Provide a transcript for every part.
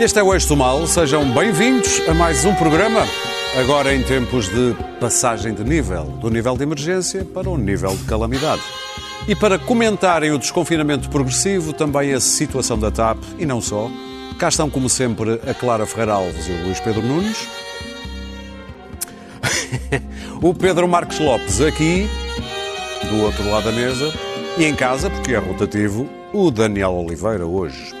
Este é o Eixo do Mal, sejam bem-vindos a mais um programa, agora em tempos de passagem de nível, do nível de emergência para o nível de calamidade. E para comentarem o desconfinamento progressivo, também a situação da TAP e não só, cá estão como sempre a Clara Ferreira Alves e o Luís Pedro Nunes. o Pedro Marcos Lopes aqui, do outro lado da mesa, e em casa, porque é rotativo, o Daniel Oliveira hoje.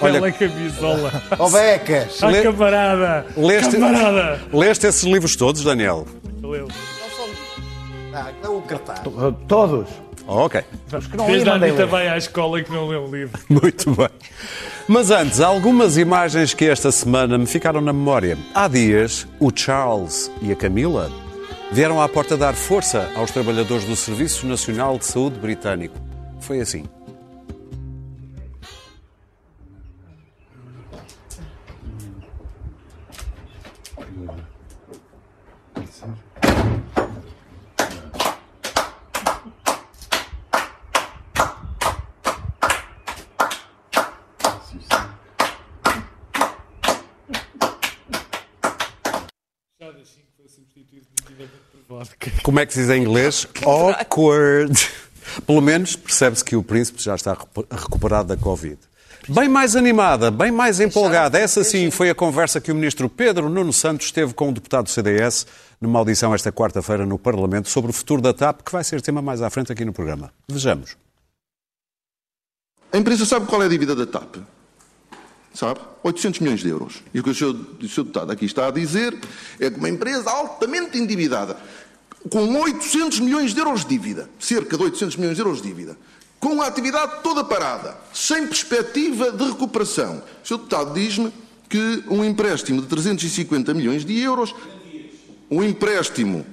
Olha, Bela camisola. Ó becas! Ah, camarada! Leste, camarada! Leste esses livros todos, Daniel? Sou eu. Ah, então o cartaz. Todos. Oh, ok. Os que não Desde a Anitta vai à escola e que não lê um livro. Muito bem. Mas antes, algumas imagens que esta semana me ficaram na memória. Há dias, o Charles e a Camila vieram à porta dar força aos trabalhadores do Serviço Nacional de Saúde britânico. Foi assim. Como é que se diz em inglês? Awkward. Pelo menos percebe-se que o príncipe já está recuperado da Covid. Bem mais animada, bem mais empolgada. Essa sim foi a conversa que o ministro Pedro Nuno Santos teve com o deputado do CDS numa audição esta quarta-feira no Parlamento sobre o futuro da TAP, que vai ser tema mais à frente aqui no programa. Vejamos. A empresa sabe qual é a dívida da TAP? Sabe? 800 milhões de euros. E o que o senhor deputado aqui está a dizer é que uma empresa altamente endividada, com 800 milhões de euros de dívida, cerca de 800 milhões de euros de dívida, com a atividade toda parada, sem perspectiva de recuperação. O senhor deputado diz-me que um empréstimo de 350 milhões de euros, um empréstimo,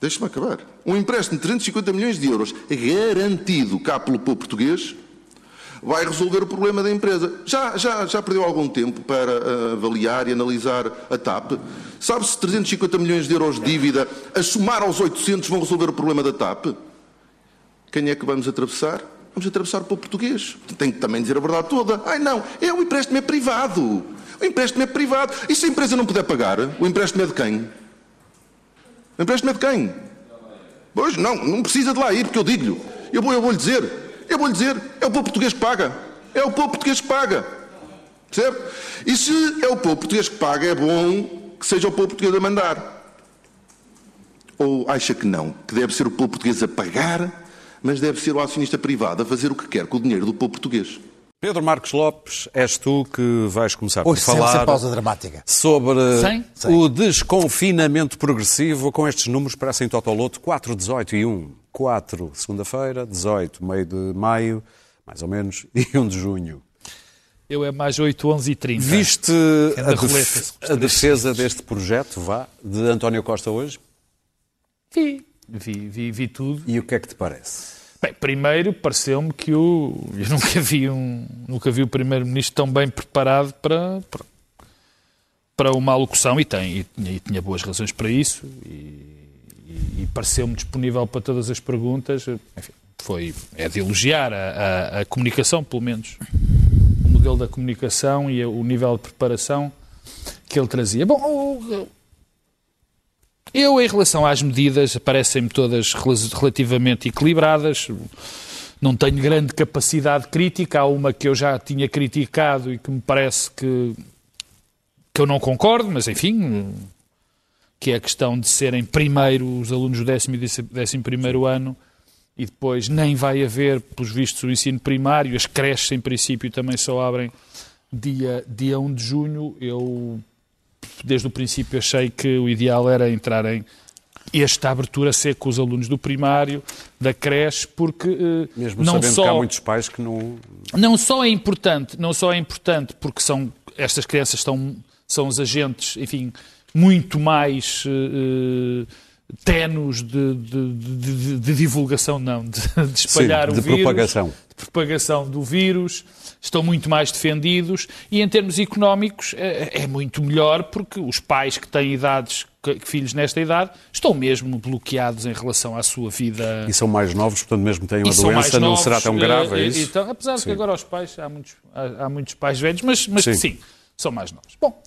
deixe-me acabar, um empréstimo de 350 milhões de euros garantido cá pelo povo português, vai resolver o problema da empresa. Já, já, já perdeu algum tempo para uh, avaliar e analisar a TAP? Sabe se 350 milhões de euros de dívida, a somar aos 800, vão resolver o problema da TAP? Quem é que vamos atravessar? Vamos atravessar para o português. Tem que também dizer a verdade toda. Ai não, é o empréstimo é privado. O empréstimo é privado. E se a empresa não puder pagar, o empréstimo é de quem? O empréstimo é de quem? Pois, não, não precisa de lá ir, porque eu digo-lhe. Eu vou-lhe vou dizer. Eu vou lhe dizer, é o povo português que paga. É o povo português que paga. Percebe? E se é o povo português que paga, é bom que seja o povo português a mandar. Ou acha que não? Que deve ser o povo português a pagar, mas deve ser o acionista privado a fazer o que quer com o dinheiro do povo português. Pedro Marcos Lopes, és tu que vais começar por Hoje, falar sem pausa dramática. sobre Sem? o desconfinamento progressivo com estes números parecem totoloto 4, 18 e 1. 4, segunda-feira, 18, meio de maio, mais ou menos, e 1 de junho. Eu é mais 8, 11 e 30. Viste Anda a, def a defesa deste projeto, vá, de António Costa hoje? Vi. Vi, vi, vi tudo. E o que é que te parece? Bem, primeiro pareceu-me que o, eu nunca vi um, nunca vi o primeiro-ministro tão bem preparado para, para, para uma alocução e tem e, e tinha boas razões para isso e, e, pareceu-me disponível para todas as perguntas. Enfim, foi é de elogiar a, a, a comunicação, pelo menos o modelo da comunicação e o nível de preparação que ele trazia. Bom, eu, em relação às medidas, parecem-me todas relativamente equilibradas. Não tenho grande capacidade crítica. Há uma que eu já tinha criticado e que me parece que, que eu não concordo, mas enfim, que é a questão de serem primeiro os alunos do décimo e décimo primeiro ano e depois nem vai haver, pelos vistos, o ensino primário. As creches, em princípio, também só abrem dia, dia 1 de junho. Eu desde o princípio achei que o ideal era entrar em esta abertura ser com os alunos do primário, da creche, porque uh, Mesmo não sabendo só que há muitos pais que não... não só é importante, não só é importante porque são estas crianças estão são os agentes, enfim, muito mais uh, tenos de, de, de, de, divulgação, não, de, espalhar Sim, o de vírus, propagação. de propagação do vírus, estão muito mais defendidos e em termos económicos é, é muito melhor porque os pais que têm idades que- filhos nesta idade estão mesmo bloqueados em relação à sua vida. E são mais novos, portanto, mesmo que tenham E a são mais doença, não novos, será tão eh, grave, é eh, isso? Então, apesar de Sim. que agora os pais, há muitos, há, há muitos pais velhos, mas, mas Sim. sim. são mais novos. Bom,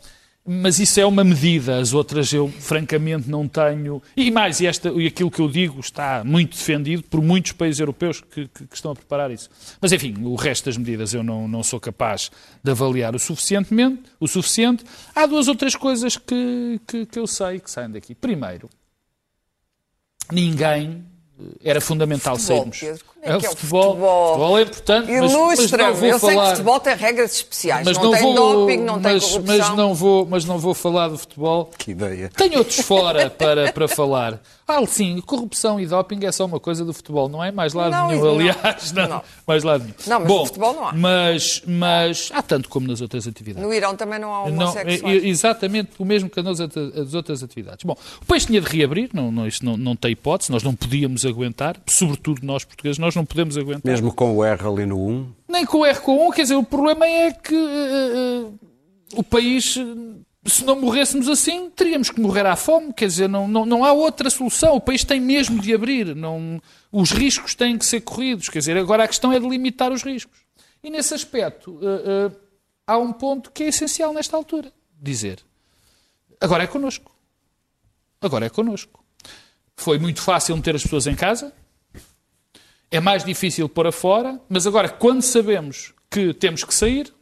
mas isso é uma medida, as outras eu francamente não tenho. E mais, e, esta, e aquilo que eu digo está muito defendido por muitos países europeus que, que- que estão a preparar isso. Mas enfim, o resto das medidas eu não, não sou capaz de avaliar o suficientemente, o suficiente. Há duas ou três coisas que, que, que eu sei que saem daqui. Primeiro, ninguém eh, era fundamental Futebol, sairmos. Pedro, é que é o futebol, futebol? futebol é importante, mas, mas não vou Eu sei que falar. futebol tem regras especiais. Mas não, não, tem vou, doping, não tem mas, corrupção. mas não vou, mas não vou falar do futebol. Que ideia. Tenho outros fora para, para falar. Ah, sim, corrupção e doping é só uma coisa do futebol, não é? Mais lado Não, nenhum, não. aliás. Não, Não. Mais lado nenhum. Não, mas Bom, no futebol não há. Mas, mas há tanto como nas outras atividades. No Irão também não há Não, homossexuais. é- é exatamente o mesmo que nas outras, as outras atividades. Bom, o país tinha de reabrir, não, não, isso não, não tem hipótese, nós não podíamos aguentar, sobretudo nós portugueses, nós não podemos aguentar. Mesmo com o R ali no 1, Nem com o R com 1, quer dizer, o problema é que eh, o país, se não morrêssemos assim, teríamos que morrer à fome, quer dizer, não, não, não há outra solução. O país tem mesmo de abrir, não, os riscos têm que ser corridos, quer dizer, agora a questão é de limitar os riscos. E nesse aspecto, eh, eh, há um ponto que é essencial nesta altura: dizer, agora é connosco. Agora é connosco. Foi muito fácil meter as pessoas em casa, é mais difícil pôr a fora, mas agora, quando sabemos que temos que sair,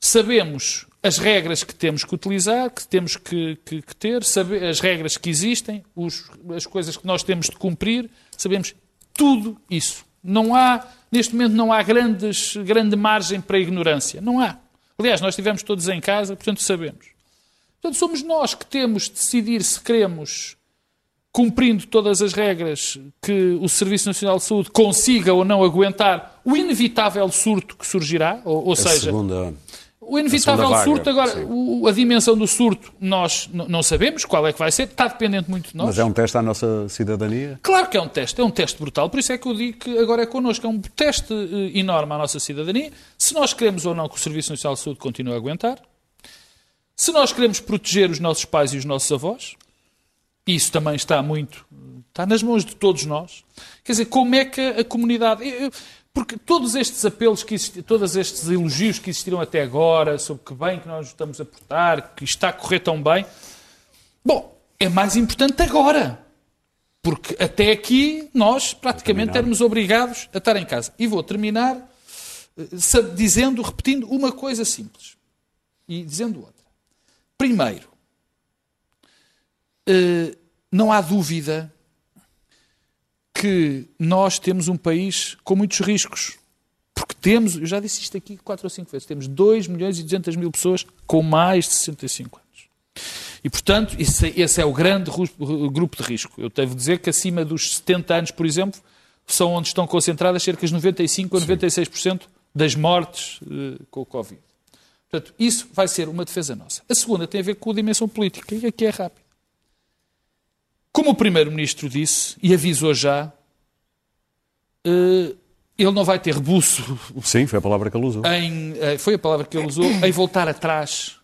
sabemos as regras que temos que utilizar, que temos que, que- que ter, as regras que existem, os- as coisas que nós temos de cumprir, sabemos tudo isso. Não há, neste momento, não há grandes, grande margem para ignorância. Não há. Aliás, nós estivemos todos em casa, portanto sabemos. Portanto, somos nós que temos de decidir se queremos cumprindo todas as regras, que o Serviço Nacional de Saúde consiga ou não aguentar o inevitável surto que surgirá, ou, ou a seja, segunda. o inevitável segunda vaga, surto, agora, o- a dimensão do surto, nós não sabemos qual é que vai ser, está dependente muito de nós. Mas é um teste à nossa cidadania? Claro que é um teste, é um teste brutal, por isso é que eu digo que agora é connosco, é um teste eh, enorme à nossa cidadania, se nós queremos ou não que o Serviço Nacional de Saúde continue a aguentar, se nós queremos proteger os nossos pais e os nossos avós, isso também está muito, está nas mãos de todos nós. Quer dizer, como é que a comunidade. eu- porque todos estes apelos, que existi, todos estes elogios que existiram até agora, sobre que bem que nós estamos a portar, que está a correr tão bem, bom, é mais importante agora. Porque até aqui nós praticamente éramos obrigados a estar em casa. E vou terminar eh, dizendo, repetindo uma coisa simples. E dizendo outra. Primeiro, não há dúvida que nós temos um país com muitos riscos. Porque temos, eu já disse isto aqui quatro ou cinco vezes, temos 2 milhões e 200 mil pessoas com mais de 65 anos. E, portanto, esse, esse é o grande ru- grupo de risco. Eu devo dizer que acima dos 70 anos, por exemplo, são onde estão concentradas cerca de 95 a 96% das mortes eh, com o Covid. Portanto, isso vai ser uma defesa nossa. A segunda tem a ver com a dimensão política, e aqui é rápido. Como o Primeiro-Ministro disse, e avisou já, eh, ele não vai ter rebuço Sim, foi a palavra que ele usou. em, eh, foi a palavra que ele usou, em voltar atrás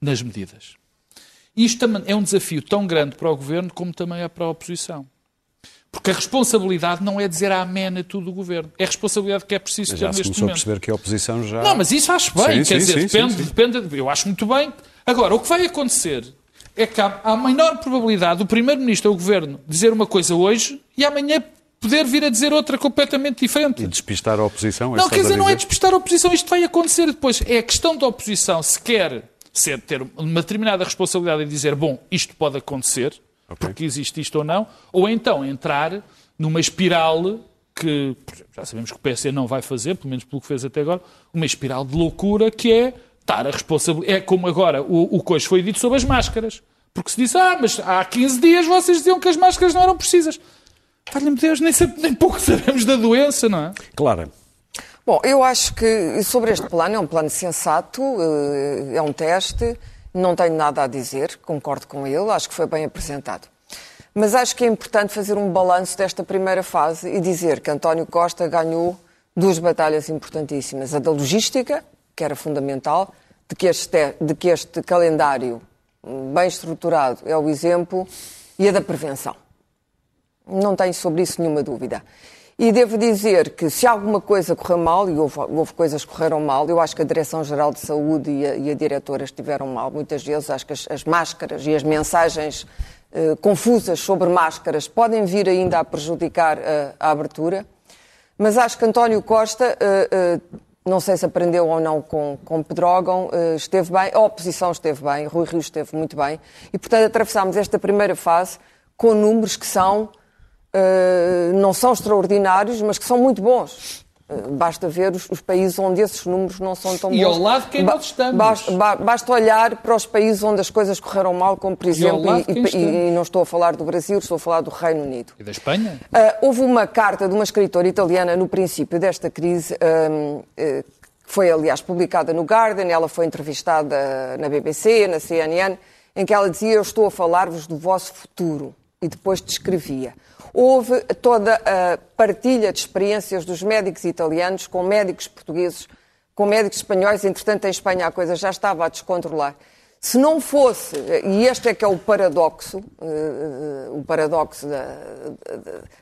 nas medidas. Isto é um desafio tão grande para o Governo como também é para a oposição. Porque a responsabilidade não é dizer amém a tudo o Governo. É a responsabilidade que é preciso ter Já se neste começou a momento. perceber que a oposição já. Não, mas isso acho bem. Sim, Quer sim, dizer, sim, depende, depende. Eu acho muito bem. Agora, o que vai acontecer é que há há a menor probabilidade do Primeiro-Ministro ou o Governo dizer uma coisa hoje e amanhã poder vir a dizer outra completamente diferente. E despistar a oposição? é Não, quer dizer, não é despistar a oposição, isto vai acontecer depois. É a questão da oposição se quer ser, ter uma determinada responsabilidade e dizer, bom, isto pode acontecer, Ok. porque existe isto ou não, ou então entrar numa espiral que já sabemos que o PSD não vai fazer, pelo menos pelo que fez até agora, uma espiral de loucura que é estar a responsabilidade. É como agora o, o foi dito sobre as máscaras. Porque se disse, ah, mas há 15 dias vocês diziam que as máscaras não eram precisas. Valha-me Deus, nem, sabe- nem pouco sabemos da doença, não é? Claro. Bom, eu acho que sobre este plano, é um plano sensato, eh, é um teste, não tenho nada a dizer, concordo com ele, acho que foi bem apresentado. Mas acho que é importante fazer um balanço desta primeira fase e dizer que António Costa ganhou duas batalhas importantíssimas. A da logística, que era fundamental, de que este, te- de que este calendário bem estruturado é o exemplo e a da prevenção. Não tenho sobre isso nenhuma dúvida. E devo dizer que se alguma coisa correu mal, e houve, houve coisas que correram mal, eu acho que a Direção-Geral de Saúde e a, e a, diretora estiveram mal. Muitas vezes acho que as, as máscaras e as mensagens eh, confusas sobre máscaras podem vir ainda a prejudicar a, a abertura. Mas acho que António Costa, eh, eh, não sei se aprendeu ou não com, com Pedrógão, eh, esteve bem, a oposição esteve bem, Rui Rio esteve muito bem. E, portanto, atravessámos esta primeira fase com números que são Uh, não são extraordinários, mas que são muito bons. Uh, basta ver os, os, países onde esses números não são tão bons. E ao lado de quem ba nós estamos. Basta, ba basta, olhar para os países onde as coisas correram mal, como por exemplo, e, e, e, não estou a falar do Brasil, estou a falar do Reino Unido. E da Espanha? Uh, houve uma carta de uma escritora italiana no princípio desta crise, que foi aliás publicada no Guardian, ela foi entrevistada na BBC, na CNN, em que ela dizia: Eu estou a falar-vos do vosso futuro. E depois descrevia. Houve toda a partilha de experiências dos médicos italianos com médicos portugueses, com médicos espanhóis. Entretanto, em Espanha a coisa já estava a descontrolar. Se não fosse, e este é que é o paradoxo, uh, o paradoxo de,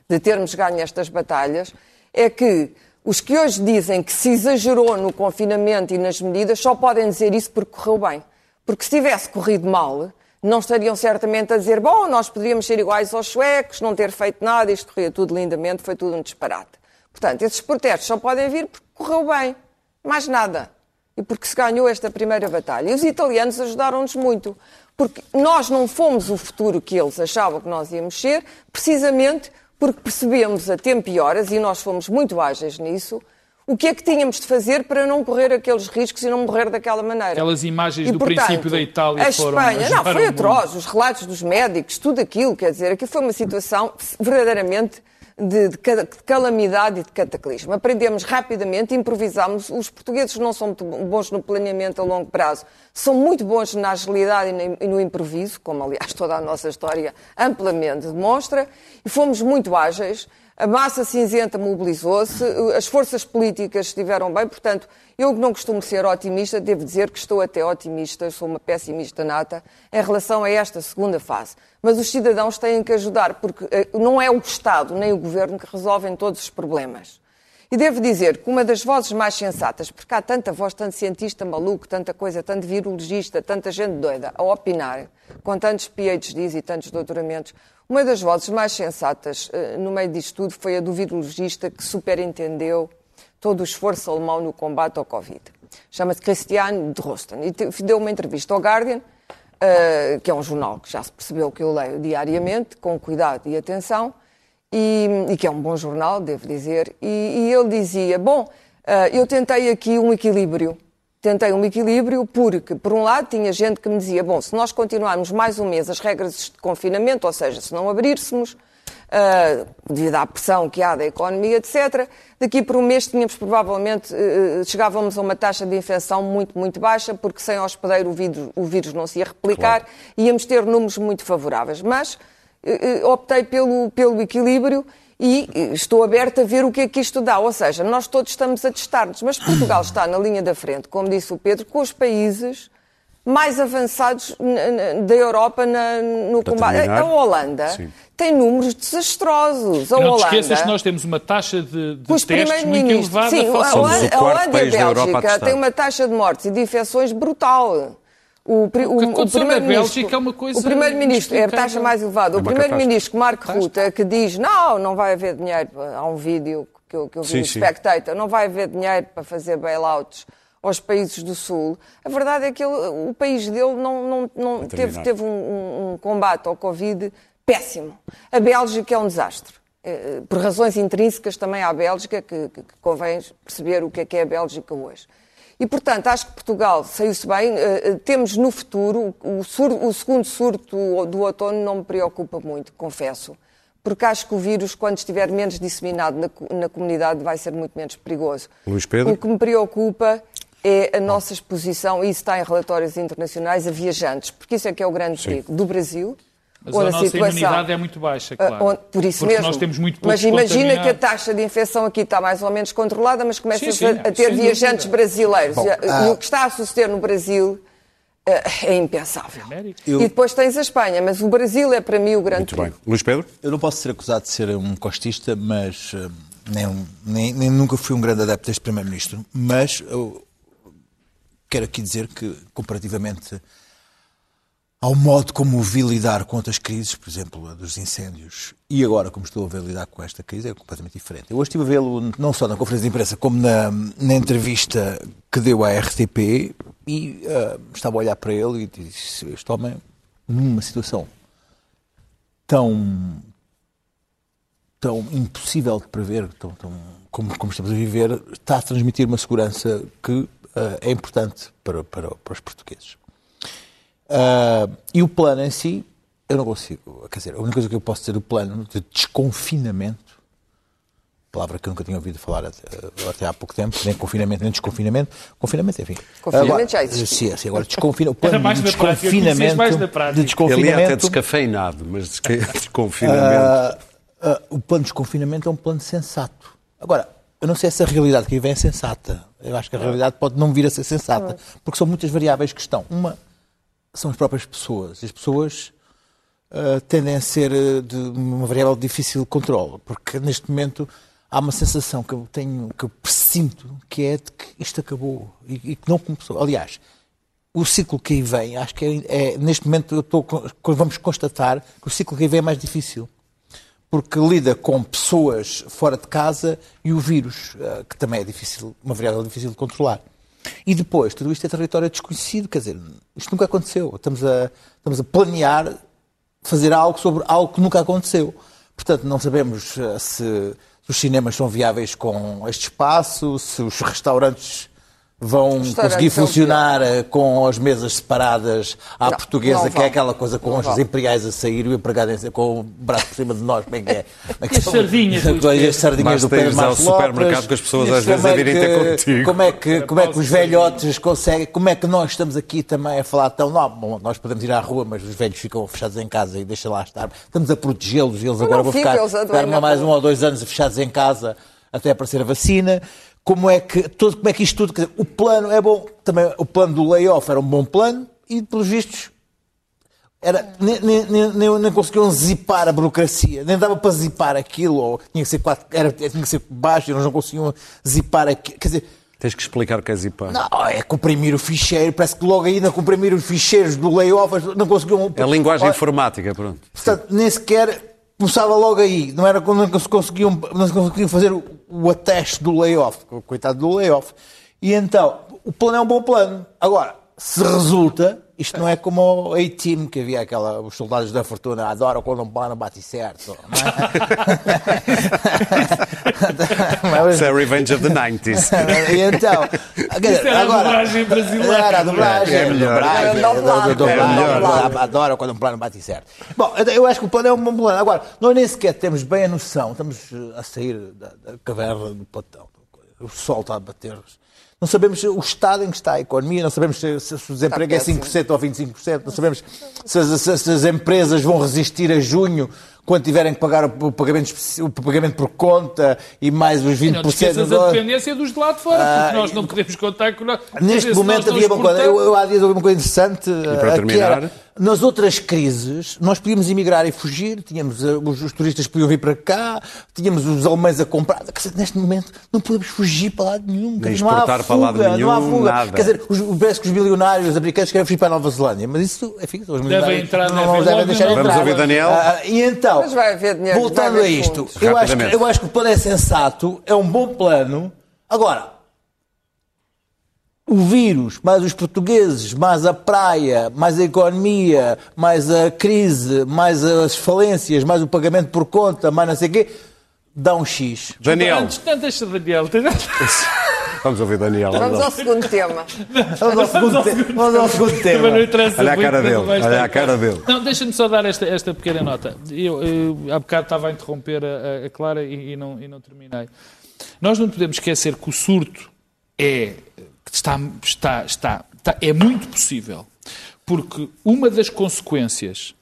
de termos ganho estas batalhas, é que os que hoje dizem que se exagerou no confinamento e nas medidas só podem dizer isso porque correu bem. Porque se tivesse corrido mal, não estariam certamente a dizer, bom, nós poderíamos ser iguais aos suecos, não ter feito nada, isto corria tudo lindamente, foi tudo um disparate. Portanto, esses protestos só podem vir porque correu bem, mais nada. E porque se ganhou esta primeira batalha. E os italianos ajudaram-nos muito, porque nós não fomos o futuro que eles achavam que nós íamos ser, precisamente porque percebemos a tempo e horas, e nós fomos muito ágeis nisso, o que é que tínhamos de fazer para não correr aqueles riscos e não morrer daquela maneira? Aquelas imagens e, do portanto, princípio da Itália a foram... Espanha, não, foi atroz, os relatos dos médicos, tudo aquilo, quer dizer, aqui foi uma situação verdadeiramente de, de, calamidade e de cataclismo. Aprendemos rapidamente, improvisámos. Os portugueses não são muito bons no planeamento a longo prazo, são muito bons na agilidade e no improviso, como aliás toda a nossa história amplamente demonstra, e fomos muito ágeis a massa cinzenta mobilizou-se, as forças políticas estiveram bem, portanto, eu que não costumo ser otimista, devo dizer que estou até otimista, sou uma pessimista nata, em relação a esta segunda fase. Mas os cidadãos têm que ajudar, porque eh, não é o Estado nem o Governo que resolvem todos os problemas. E devo dizer que uma das vozes mais sensatas, porque há tanta voz, tanto cientista maluco, tanta coisa, tanto virologista, tanta gente doida a opinar, com tantos PhDs e tantos doutoramentos, uma das vozes mais sensatas uh, no meio disto tudo foi a do virologista que superentendeu todo o esforço alemão no combate ao Covid. Chama-se Christian Drosten e deu uma entrevista ao Guardian, uh, que é um jornal que já se percebeu que eu leio diariamente, com cuidado e atenção, e, e que é um bom jornal, devo dizer, e, e ele dizia, bom, uh, eu tentei aqui um equilíbrio tentei um equilíbrio porque, por um lado, tinha gente que me dizia, bom, se nós continuarmos mais um mês as regras de confinamento, ou seja, se não abríssemos, uh, devido à pressão que há da economia, etc., daqui por um mês tínhamos provavelmente, uh, chegávamos a uma taxa de infecção muito, muito baixa, porque sem hospedeiro o vírus, o vírus não se ia replicar, claro. e íamos ter números muito favoráveis. Mas optei pelo, pelo equilíbrio e estou aberta a ver o que é que isto dá. Ou seja, nós todos estamos a testar-nos, mas Portugal está na linha da frente, como disse o Pedro, com os países mais avançados da Europa na, no combate. A Holanda Sim. tem números desastrosos. A não Holanda, te esqueças que nós temos uma taxa de, de testes muito elevada. Sim, a Holanda, a Holanda e a Bélgica têm uma taxa de mortes e de infecções brutal. O, o, o, o primeiro-ministro é uma coisa. O primeiro-ministro é a taxa mais elevada. É o primeiro-ministro Marco Ruta que diz não, não vai haver dinheiro. Há um vídeo que eu, que eu vi no Spectator, não vai haver dinheiro para fazer bailouts aos países do Sul. A verdade é que ele, o país dele não, não, não teve, teve um, um, combate ao Covid péssimo. A Bélgica é um desastre. Eh, por razões intrínsecas também à Bélgica, que, que, que convém perceber o que é que é a Bélgica hoje. E, portanto, acho que Portugal saiu-se bem. Uh, temos no futuro, o, surto, o segundo surto do outono não me preocupa muito, confesso. Porque acho que o vírus, quando estiver menos disseminado na, na comunidade, vai ser muito menos perigoso. Luís Pedro? O que me preocupa é a nossa exposição, e isso está em relatórios internacionais, a viajantes, porque isso é que é o grande perigo do Brasil, mas a, nossa situação, imunidade é muito baixa, claro. Onde, por isso Porque mesmo. nós temos muito Mas imagina que a taxa de infecção aqui está mais ou menos controlada, mas começa sim, sim, a, ter viajantes dúvida. brasileiros. Bom, e, ah... e, o que está a suceder no Brasil é, é impensável. América. E depois tens a Espanha, mas o Brasil é para mim o grande Muito bem. perigo. Luís Pedro? Eu não posso ser acusado de ser um costista, mas eh, nem, nem- nem nunca fui um grande adepto deste Primeiro-Ministro. Mas eu quero aqui dizer que, comparativamente ao modo como vi lidar com outras crises, por exemplo, a dos incêndios, e agora como estou a ver lidar com esta crise, é completamente diferente. Eu hoje estive a vê-lo não só na conferência de imprensa, como na, na entrevista que deu à RTP, e eh, estava a olhar para ele e disse: Este homem, numa situação tão tão impossível de prever, tão, tão- como, como estamos a viver, está a transmitir uma segurança que eh, é importante para, para, para os portugueses. Ah, e o plano em si, eu não consigo. Quer dizer, a única coisa que eu posso dizer do plano de desconfinamento, palavra que eu nunca tinha ouvido falar até, até há pouco tempo, nem confinamento nem desconfinamento. Confinamento, enfim. Confinamento Agora, já existe. Sim, sim, agora desconfina, o plano mais de desconfinamento. mais de Ele é até desconfinamento descafeinado, mas desca- desconfinamento. ah, ah, o plano de desconfinamento é um plano sensato. Agora, eu não sei se a realidade que aí vem é sensata. Eu acho que a realidade pode não vir a ser sensata, porque são muitas variáveis que estão. Uma são as próprias pessoas. As pessoas ah, tendem a ser ah, de uma variável de difícil controle, porque neste momento há uma sensação que eu tenho, que eu presinto, que é de que isto acabou e, e que não começou. Aliás, o ciclo que aí vem, acho que é, é- neste momento estou, vamos constatar que o ciclo que aí vem é mais difícil. Porque lida com pessoas fora de casa e o vírus, eh, que também é difícil, uma variável difícil de controlar. E depois, tudo isto é território desconhecido, quer dizer, isto nunca aconteceu. Estamos a, estamos a planear fazer algo sobre algo que nunca aconteceu. Portanto, não sabemos eh, se os cinemas são viáveis com este espaço, se os restaurantes vão conseguir são funcionar eh, com as mesas separadas à Não, portuguesa, não que é aquela coisa com Não os vão. imperiais a sair e o empregado em- com o braço por cima de nós, como é que é? Como é que as sardinhas, As sardinhas do Pedro Marcos supermercado que as pessoas às vezes como a virem ter contigo. Como é que, como é que os velhotes conseguem, como é que nós estamos aqui também a falar tão, não, bom, nós podemos ir à rua, mas os velhos ficam fechados em casa e deixa lá estar. Estamos a protegê-los e eles agora não vão ficam, ficar, ficar mais um ou dois anos fechados em casa até aparecer a vacina. Como é que, todo, como é que isto tudo, dizer, o plano é bom, também o plano do layoff era um bom plano e, pelos vistos, era, nem, nem, nem, nem, conseguiam zipar a burocracia, nem dava para zipar aquilo, ou tinha que ser, quatro, era, tinha que ser baixo, eles não conseguiam zipar aquilo. Quer dizer, Tens que explicar o que é zipar. não, é comprimir o ficheiro, parece que logo aí ainda comprimir os ficheiros do layoff, não conseguiam. É a linguagem Olha, informática, pronto. Portanto, nem sequer começava logo aí. Não era quando não se conseguiam, não se conseguiam fazer o, o ateste do layoff. Coitado do layoff. E então, o plano é um bom plano. Agora, se resulta, isto não é como o A-Team, que havia aquela, os soldados da fortuna adoram quando um plano bate certo. Não é? Isso é Revenge of the 90s. E então, dizer, era a agora, dublagem brasileira. Era a dublagem. É melhor. É a é. Adoro quando um plano bate certo. Bom, eu acho que o plano é um bom plano. Agora, nós nem sequer temos bem a noção, estamos eh, a sair da, da caverna do Platão. O sol está a bater. Não sabemos o estado em que está a economia, não sabemos se, se o desemprego é péssimo. 5% ou 25%, não sabemos se as, se- se as empresas vão resistir a junho quando tiverem que pagar o, o pagamento, o pagamento por conta e mais os 20% E não esqueças do- da dependência dos de lá de fora, porque nós não podemos contar com... Ah, Neste momento havia uma coisa, eu, eu há dias ouvi uma coisa interessante. para eh, terminar? era, nas outras crises, nós podíamos emigrar e fugir, tínhamos, eh, os, os turistas podiam vir para cá, tínhamos os alemães a comprar. Quer dizer, neste momento não podemos fugir para lado nenhum. quer dizer, não há exportar para fuga, lado não há nenhum, fuga. nada. Quer dizer, os, parece que os bilionários americanos querem fugir para a Nova Zelândia, mas isso, enfim, são os milionários entrar, não, devem não devem deixar não. entrar. Vamos ouvir Daniel. Ah, e então, Mas vai haver dinheiro, voltando vai haver a isto, eu acho, que, eu acho que o plano é sensato, é um bom plano. Agora, o vírus, mais os portugueses, mais a praia, mais a economia, mais a crise, mais as falências, mais o pagamento por conta, mais não sei o quê, dá um X. Daniel. Antes, não, deixa Daniel. Vamos ouvir Daniel. Vamos ao segundo tema. Vamos ao segundo, te- vamos ao segundo tema. Olha a cara dele, olha a cara dele. Não, deixa-me só dar esta, esta pequena nota. Eu, eu há bocado estava a interromper a, a Clara e, e não, e não terminei. Nós não podemos esquecer que o surto é, está, está, está, está- é muito possível, porque uma das consequências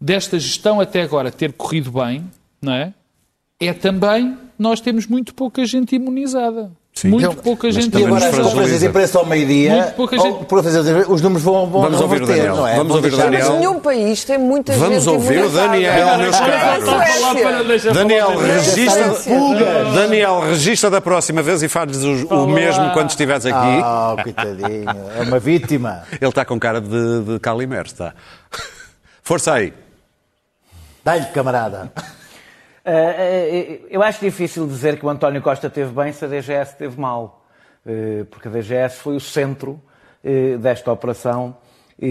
desta gestão até agora ter corrido bem, não é? É também nós temos muito pouca gente imunizada. Muito Então, pouca gente. E agora as conferências de imprensa ao meio-dia, gente- os números vão, vão Vamos ouvir o Daniel. não é? Vamos ouvir o Daniel. Mas nenhum país tem muita Vamos gente ouvir o. Daniel, meus caros. Daniel, registra. Daniel, registra da próxima vez e fazes o, o mesmo quando estiveres aqui. Ah, coitadinho, é uma vítima. Ele está com cara de, de Calimero, está. Força aí. Dá-lhe, camarada. Uh, uh, eu acho difícil dizer que o António Costa teve bem se a DGS teve mal, porque a DGS foi o centro desta operação e,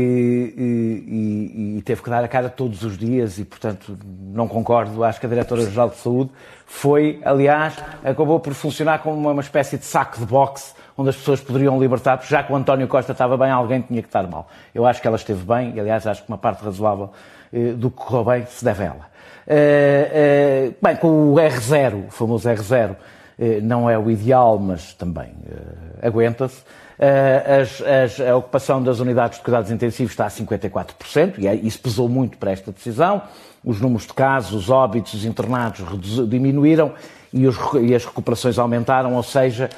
e- e- teve que dar a cara todos os dias e, portanto, não concordo. Acho que a Diretora-Geral de Saúde foi, aliás, acabou por funcionar como uma espécie de saco de boxe onde as pessoas poderiam libertar, porque já que o António Costa estava bem, alguém tinha que estar mal. Eu acho que ela esteve bem e, aliás, acho que uma parte razoável uh, do que correu bem se deve a ela. Uh, uh, bem, com o R0, o famoso R0, eh, não é o ideal, mas também eh, aguenta-se. Eh, as- as- a ocupação das unidades de cuidados intensivos está a 54%, e é- isso pesou muito para esta decisão. Os números de casos, os óbitos, os internados diminuíram e, os e as recuperações aumentaram, ou seja,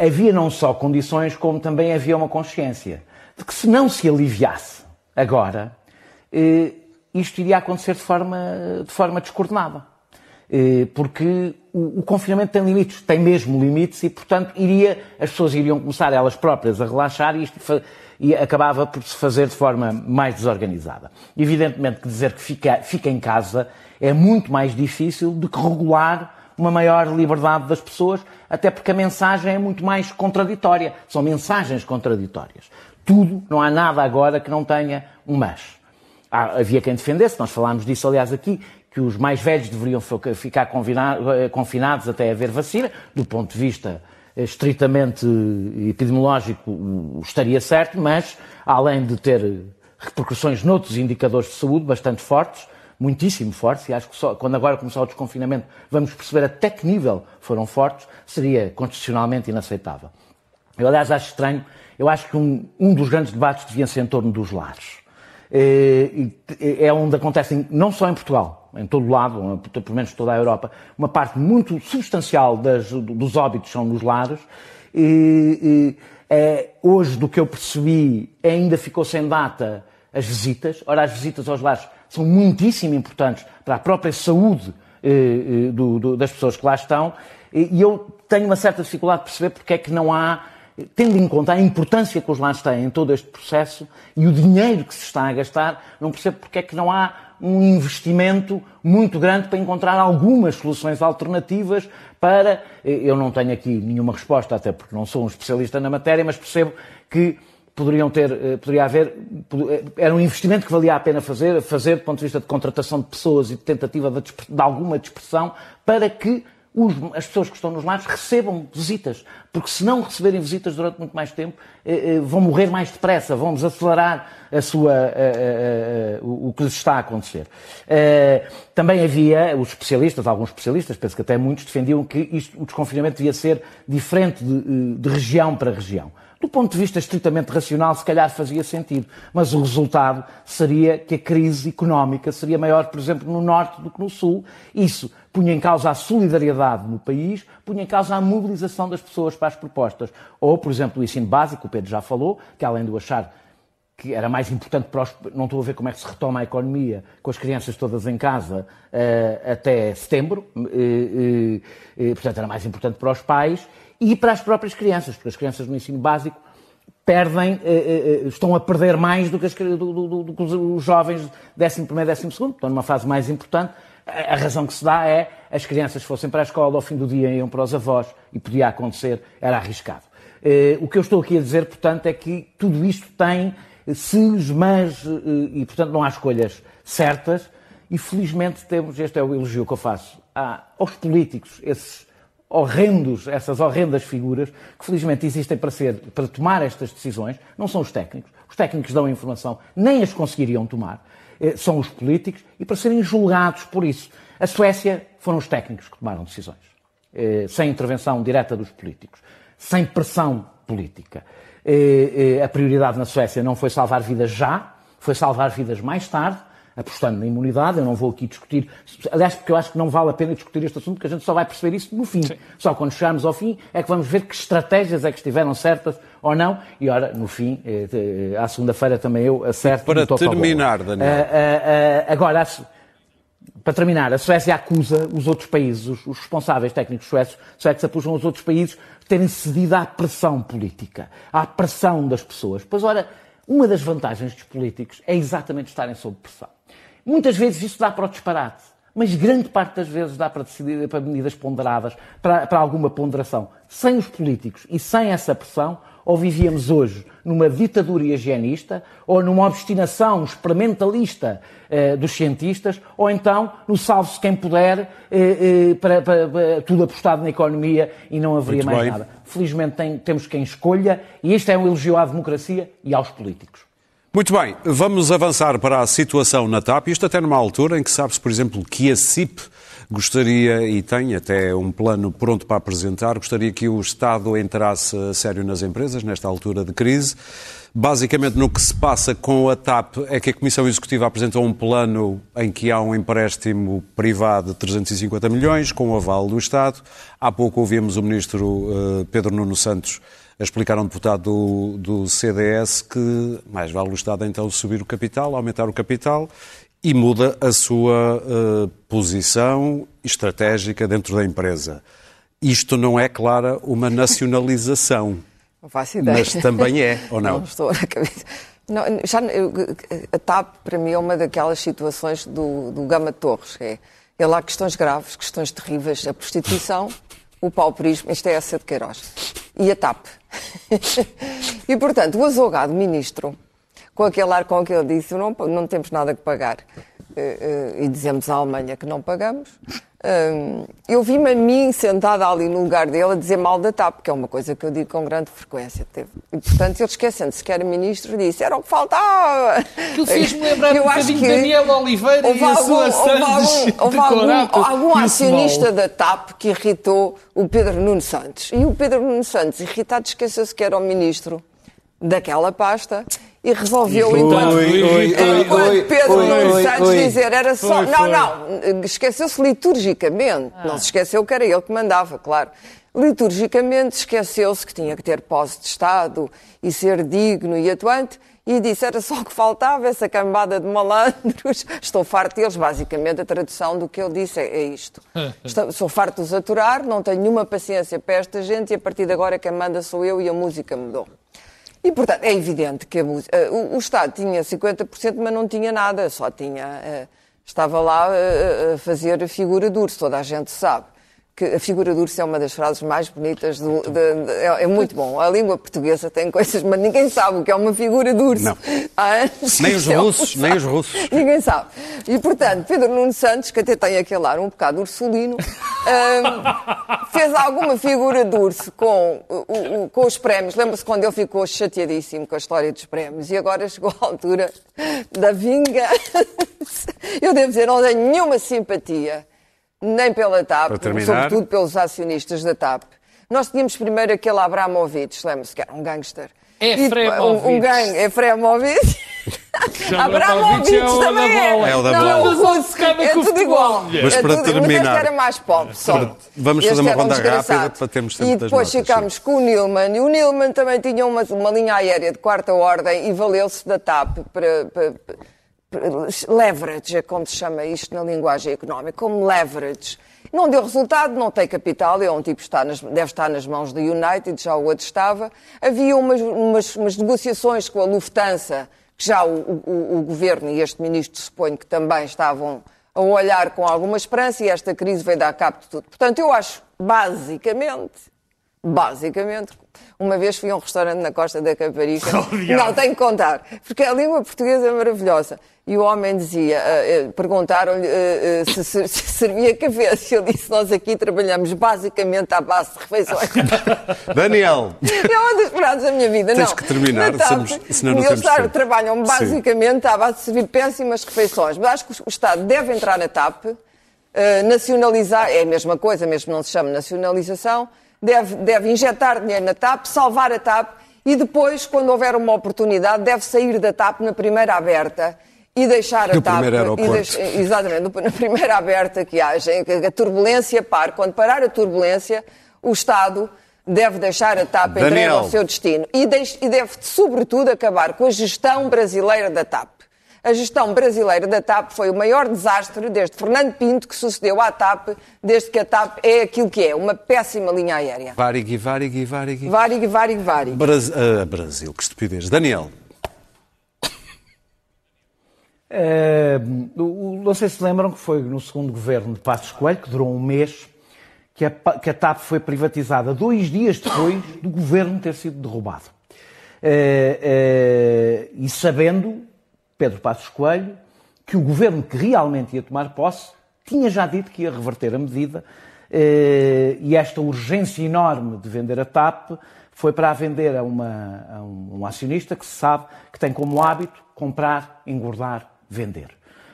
havia não só condições, como também havia uma consciência de que se não se aliviasse agora, eh, isto iria acontecer de forma, de forma descoordenada. Eh, Porque o, o confinamento tem limites, tem mesmo limites e, portanto, iria, as pessoas iriam começar elas próprias a relaxar e isto e acabava por se fazer de forma mais desorganizada. Evidentemente que dizer que fica, fica em casa é muito mais difícil do que regular uma maior liberdade das pessoas, até porque a mensagem é muito mais contraditória. São mensagens contraditórias. Tudo, não há nada agora que não tenha um mas. Há- havia quem defendesse, nós falámos disso aliás aqui, que os mais velhos deveriam ficar eh, confinados até haver vacina, do ponto de vista eh, estritamente eh, epidemiológico estaria certo, mas além de ter repercussões noutros indicadores de saúde bastante fortes, muitíssimo fortes, e acho que só, quando agora começar o desconfinamento vamos perceber até que nível foram fortes, seria constitucionalmente inaceitável. Eu, aliás, acho estranho, eu acho que um, um dos grandes debates devia ser em torno dos lares. Eh, e É onde acontecem, não só em Portugal, em todo lado, pelo menos toda a Europa, uma parte muito substancial das- dos óbitos são nos lares. E, e, é, hoje, do que eu percebi, ainda ficou sem data as visitas. Ora, as visitas aos lares são muitíssimo importantes para a própria saúde eh, eh, do- do- das pessoas que lá estão. E eu tenho uma certa dificuldade de perceber porque é que não há tendo em conta a importância que os lares têm em todo este processo e o dinheiro que se está a gastar, não percebo porque é que não há um investimento muito grande para encontrar algumas soluções alternativas para. Eu não tenho aqui nenhuma resposta, até porque não sou um especialista na matéria, mas percebo que poderiam ter, eh, poderia haver, eh, era um investimento que valia a pena fazer, fazer do ponto de vista de contratação de pessoas e de tentativa de, de alguma dispersão, para que os- as pessoas que estão nos lares recebam visitas. Porque se não receberem visitas durante muito mais tempo, eh, eh, vão morrer mais depressa, vão desacelerar a sua, eh, eh, o o que lhes está a acontecer. Também havia os especialistas, alguns especialistas, penso que até muitos, defendiam que isto- o desconfinamento devia ser diferente de, de região para região. Do ponto de vista estritamente racional, se calhar fazia sentido, mas o resultado seria que a crise económica seria maior, por exemplo, no Norte do que no Sul. Isso punha em causa a solidariedade no país, punha em causa a mobilização das pessoas para as propostas. Ou, por exemplo, o ensino básico, o Pedro já falou, que além de achar que era mais importante para os. Não estou a ver como é que se retoma a economia com as crianças todas em casa eh, até setembro. eh, eh, portanto, era mais importante para os pais e para as próprias crianças, porque as crianças no ensino básico perdem, eh, eh, estão a perder mais do que, as, do, do- do- que os- jovens 11 primeiro, 12 segundo, estão numa fase mais importante. A razão que se dá é as crianças fossem para a escola ao fim do dia iam para os avós e podia acontecer, era arriscado. Eh, O que eu estou aqui a dizer, portanto, é que tudo isto tem eh, ses, mas, eh, e portanto não há escolhas certas e felizmente temos, este é o elogio que eu faço, aos políticos, esses horrendos, essas horrendas figuras que felizmente existem para ser, para tomar estas decisões, não são os técnicos. Os técnicos dão informação, nem as conseguiriam tomar. Eh, São os políticos e para serem julgados por isso. A Suécia foram os técnicos que tomaram decisões, eh, sem intervenção direta dos políticos, sem pressão política. Eh, A prioridade na Suécia não foi salvar vidas já, foi salvar vidas mais tarde, apostando na imunidade. Eu não vou aqui discutir, aliás, porque eu acho que não vale a pena discutir este assunto, porque a gente só vai perceber isso no fim. Sim. Só quando chegarmos ao fim é que vamos ver que estratégias é que estiveram certas ou não. E ora, no fim, eh, eh, à segunda-feira também eu acerto. Para terminar, Daniel. Uh, uh, uh, agora, para terminar, a Suécia acusa os outros países, os, os responsáveis técnicos suecos, suecos acusam os outros países de terem cedido à pressão política, à pressão das pessoas. Pois, ora, uma das vantagens dos políticos é exatamente estarem sob pressão. Muitas vezes isso dá para o disparate, mas grande parte das vezes dá para decidir para medidas ponderadas, para, para alguma ponderação. Sem os políticos e sem essa pressão, ou vivíamos hoje numa ditadura higienista, ou numa obstinação experimentalista eh, dos cientistas, ou então no salve-se quem puder, eh, eh, para, para, para, tudo apostado na economia e não haveria Muito mais bem. nada. Felizmente tem, temos quem escolha, e este é um elogio à democracia e aos políticos. Muito bem, vamos avançar para a situação na TAP, isto até numa altura em que sabe-se, por exemplo, que a CIP Gostaria, e tem até um plano pronto para apresentar, gostaria que o Estado entrasse a sério nas empresas nesta altura de crise. Basicamente, no que se passa com a TAP é que a Comissão Executiva apresentou um plano em que há um empréstimo privado de 350 milhões, com o aval do Estado. Há pouco ouvimos o Ministro uh, Pedro Nuno Santos a explicar a um deputado do, do CDS que mais vale o Estado então subir o capital, aumentar o capital e muda a sua uh, posição estratégica dentro da empresa. Isto não é, Clara, uma nacionalização. Não faço ideia. Mas também é, ou não? Não estou na cabeça. Não, já, eu, a TAP, para mim, é uma daquelas situações do, do Gama Torres. É, é lá questões graves, questões terríveis. A prostituição, o pauperismo, isto é essa de Queiroz. E a TAP. e, portanto, o azogado ministro com aquele ar com que ele disse, não, não temos nada que pagar. Eh, eh, e dizemos à Alemanha que não pagamos. Eh, eu vi-me a mim sentada ali no lugar dele a dizer mal da TAP, que é uma coisa que eu digo com grande frequência. E, portanto, ele esquecendo-se que era ministro, disse, era o que faltava. Aquilo fez-me lembrar eu um acho que Daniel Oliveira e a sua houve algum, houve algum, algum acionista da TAP que irritou o Pedro Nuno Santos. E o Pedro Nuno Santos, irritado, esqueceu-se que era o ministro daquela pasta e resolveu, enquanto, oi, oi, enquanto Pedro Nuno Santos dizer era só. Foi, não, não, esqueceu-se liturgicamente. Ah. Não se esqueceu que era ele que mandava, claro. Liturgicamente esqueceu-se que tinha que ter posse de Estado e ser digno e atuante e disse era só o que faltava, essa cambada de malandros. Estou farto deles, basicamente a tradução do que ele disse é, é isto. Estou, sou farto de os aturar, não tenho nenhuma paciência para esta gente e a partir de agora quem manda sou eu e a música mudou. E, portanto, é evidente que música, uh, o, Estado tinha 50%, mas não tinha nada, só tinha. Uh, estava lá uh, a fazer figura de urso, toda a gente sabe. Que a figura de urso é uma das frases mais bonitas, do, de, de, é, é, muito bom. A língua portuguesa tem coisas, mas ninguém sabe o que é uma figura de urso. Não. Nem os russos, nem os russos. Ninguém sabe. E, portanto, Pedro Nuno Santos, que até tem aquele ar um bocado ursulino, fez alguma figura de urso com, o, o, com os prémios. Lembra-se quando ele ficou chateadíssimo com a história dos prémios e agora chegou a altura da vinga. Eu devo dizer, não tenho nenhuma simpatia, nem pela TAP, sobretudo pelos acionistas da TAP. Nós tínhamos primeiro aquele Abramovich, lembra-se que era um gangster. Efremovic. Um, um gangue, Efremovic. Abramovich é também é. É o da bola. Não, russo, é tudo igual. Mas é para tudo, terminar... Mas este era mais pobre, só. Vamos fazer uma ronda rápida para termos tempo E depois ficámos com o Nilman. E o Nilman também tinha uma, uma linha aérea de quarta ordem e valeu-se da TAP para, para, para leverage, é como se chama isto na linguagem económica, como leverage não deu resultado, não tem capital, é um tipo que está nas, deve estar nas mãos da United, já o outro estava. Havia umas, umas, umas negociações com a Lufthansa, que já o, o, o governo e este ministro suponho que também estavam a olhar com alguma esperança e esta crise veio dar cabo de tudo. Portanto, eu acho, basicamente, basicamente, uma vez fui a um restaurante na Costa da Caparica. Não, tenho que contar, porque a língua portuguesa é maravilhosa. E o homem dizia, uh, uh, perguntaram-lhe uh, se, se, se, servia café. E ele disse, nós aqui trabalhamos basicamente à base de refeições. Daniel! É uma das frases da minha vida. Tens não, que terminar, TAP, somos, senão não eles temos trabalham basicamente Sim. à base de servir péssimas refeições. Mas acho que o Estado deve entrar na TAP, nacionalizar, é a mesma coisa, mesmo não se chama nacionalização, deve, deve injetar dinheiro na TAP, salvar a TAP e depois, quando houver uma oportunidade, deve sair da TAP na primeira aberta e deixar No a TAP... e deix- exatamente, na primeira aberta que haja, que a turbulência pare. Quando parar a turbulência, o Estado deve deixar a TAP Daniel. ao seu destino. E, deix- e deve, sobretudo, acabar com a gestão brasileira da TAP. A gestão brasileira da TAP foi o maior desastre desde Fernando Pinto, que sucedeu à TAP, desde que a TAP é aquilo que é, uma péssima linha aérea. Varigui, varigui, varigui. Varig, varig, varig. Bras- ah, Brasil, que estupidez. Daniel, o- não sei se lembram que foi no segundo governo de Passos Coelho, que durou um mês, que a, que a TAP foi privatizada dois dias depois do governo ter sido derrubado. Eh, eh, e sabendo, Pedro Passos Coelho, que o governo que realmente ia tomar posse tinha já dito que ia reverter a medida eh, e esta urgência enorme de vender a TAP foi para a vender a, uma- a um, acionista que se sabe que tem como hábito comprar, engordar, vender.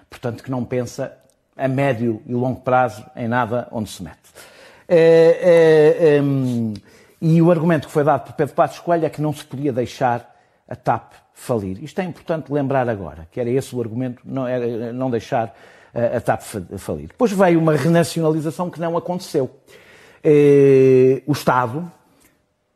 Portanto, que não pensa a médio e longo prazo em nada onde se mete. Eh, eh, em, e o argumento que foi dado por Pedro Passos Coelho é que não se podia deixar a TAP falir. Isto é importante lembrar agora, que era esse o argumento, não, era, não deixar eh, a TAP fa- falir. Depois veio uma renacionalização que não aconteceu. Eh, o Estado,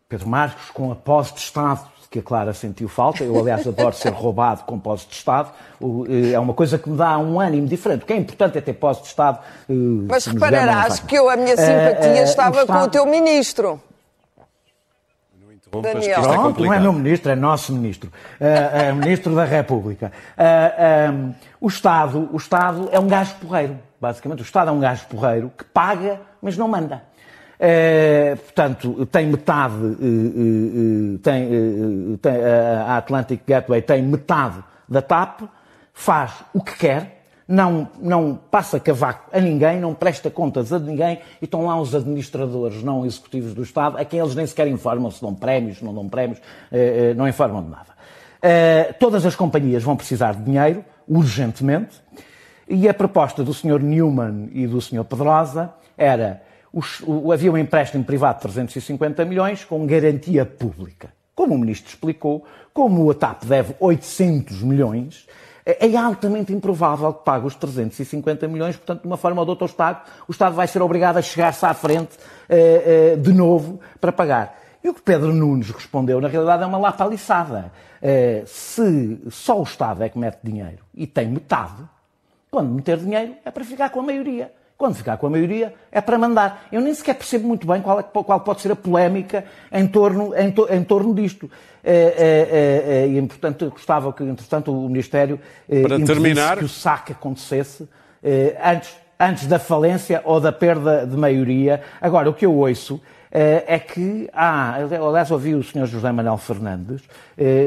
Pedro Marcos, com a posse de Estado, que a Clara sentiu falta. Eu, aliás, adoro ser roubado com posse de Estado. O, eh, É uma coisa que me dá um ânimo diferente. O que é importante é ter posse de Estado. Mas repararás que eu, a minha simpatia Eh, eh, estava com o Estado- teu ministro. Interrompas, que Daniel. isto é Pronto, não é meu ministro, é nosso ministro. É, é ministro da República. É, o, Estado, o Estado é um gajo porreiro, basicamente. O Estado é um gajo porreiro que paga, mas não manda. Portanto, tem metade, tem, tem, a a Atlantic Gateway tem metade da TAP, faz o que quer, não, não passa cavaco a ninguém, não presta contas a ninguém e estão lá os administradores não executivos do Estado, a quem eles nem sequer informam se dão prémios, se não dão prémios, eh, eh, não informam de nada. Eh, Todas as companhias vão precisar de dinheiro, urgentemente, e a proposta do Sr. Newman e do Sr. Pedrosa era os- o- havia um empréstimo privado de 350 milhões com garantia pública. Como o Ministro explicou, como a TAP deve 800 milhões, é é altamente improvável que pague os 350 milhões, portanto, de uma forma ou de outra, o Estado, o Estado vai ser obrigado a chegar-se à frente eh, eh, de novo para pagar. E o que Pedro Nunes respondeu, na realidade, é uma lapaliçada. Eh, se só o Estado é que mete dinheiro e tem metade, quando meter dinheiro é para ficar com a maioria. Quando ficar com a maioria é para mandar. Eu nem sequer percebo muito bem qual, é- qual pode ser a polémica em torno, em to- em torno disto. É, é, é, e, portanto, gostava que, entretanto, o Ministério eh, Para terminar- que o saque acontecesse eh, antes, antes da falência ou da perda de maioria. Agora, o que eu ouço eh, é que há, aliás, ouvi o Sr. José Manuel Fernandes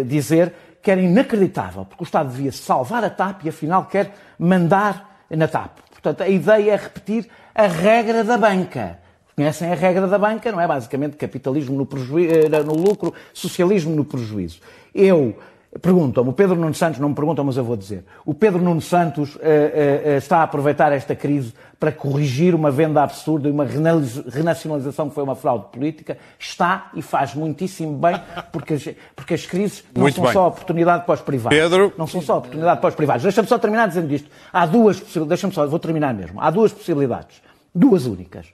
dizer que era inacreditável, porque o Estado devia salvar a TAP e afinal quer mandar na TAP. Portanto, a ideia é repetir a regra da banca. Conhecem a regra da banca, não é? Basicamente, capitalismo no, eh, no lucro, socialismo no prejuízo. Eu perguntam-me, o Pedro Nuno Santos não me perguntam, mas eu vou dizer. O Pedro Nuno Santos eh, eh, está a aproveitar esta crise para corrigir uma venda absurda e uma renacionalização que foi uma fraude política. Está e faz muitíssimo bem, porque as, porque as crises não Muito são bem. só oportunidade para os privados. Pedro. Não são só oportunidade para os privados. Deixa-me só terminar dizendo isto. Há duas possibilidades. Deixa-me só, vou terminar mesmo. Há duas possibilidades. Duas únicas.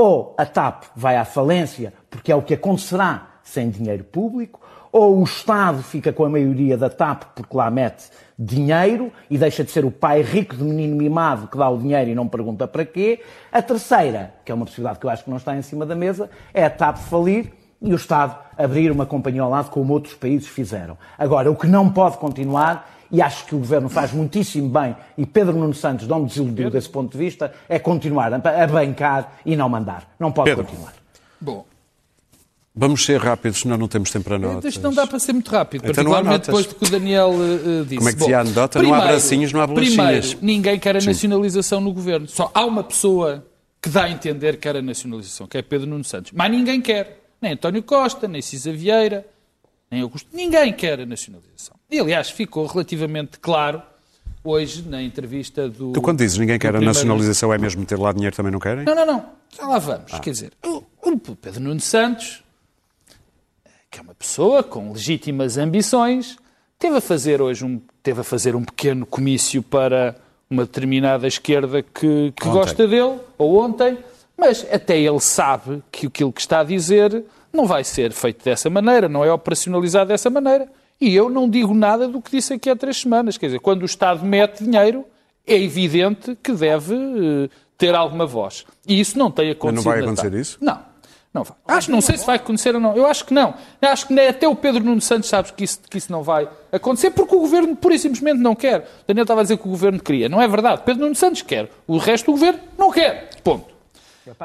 Ou a TAP vai à falência, porque é o que acontecerá sem dinheiro público, ou o Estado fica com a maioria da TAP porque lá mete dinheiro e deixa de ser o pai rico de menino mimado que dá o dinheiro e não pergunta para quê. A terceira, que é uma possibilidade que eu acho que não está em cima da mesa, é a TAP falir e o Estado abrir uma companhia ao lado, como outros países fizeram. Agora, o que não pode continuar, e acho que o Governo faz muitíssimo bem, e Pedro Nuno Santos não me desiludiu desse ponto de vista, é continuar a bancar e não mandar. Não pode Pedro. continuar. Bom, Vamos ser rápidos, senão não temos tempo para notas. isto não dá para ser muito rápido, Então particularmente depois do que o Daniel eh, disse. Como é que dizia a anedota? Não há bracinhos, não há bolachinhas. Primeiro, ninguém quer a Sim. nacionalização no governo. Só há uma pessoa que dá a entender que quer a nacionalização, que é Pedro Nuno Santos. Mas ninguém quer. Nem António Costa, nem Cisa Vieira, nem Augusto. Ninguém quer a nacionalização. E, aliás, ficou relativamente claro hoje na entrevista do. Tu, quando dizes ninguém quer a nacionalização, é mesmo ter lá dinheiro também não querem? Não, não, não. Já lá vamos. Quer dizer, o, o Pedro Nuno Santos, que é uma pessoa com legítimas ambições, teve a fazer hoje um, teve a fazer um pequeno comício para uma determinada esquerda que, que gosta dele, ou ontem, mas até ele sabe que aquilo que está a dizer não vai ser feito dessa maneira, não é operacionalizado dessa maneira. E eu não digo nada do que disse aqui há três semanas. Quer dizer, quando o Estado mete dinheiro, é evidente que deve eh, ter alguma voz. E isso não tem acontecido. Mas não vai acontecer isso? Não. Não vai. Acho, não sei se vai acontecer ou não. Eu acho que não. Eu acho que nem até o Pedro Nuno Santos sabe que isso, que isso não vai acontecer porque o Governo pura e simplesmente não quer. Daniel estava a dizer que o Governo queria. Não é verdade. Pedro Nuno Santos quer. O resto do Governo não quer. Ponto.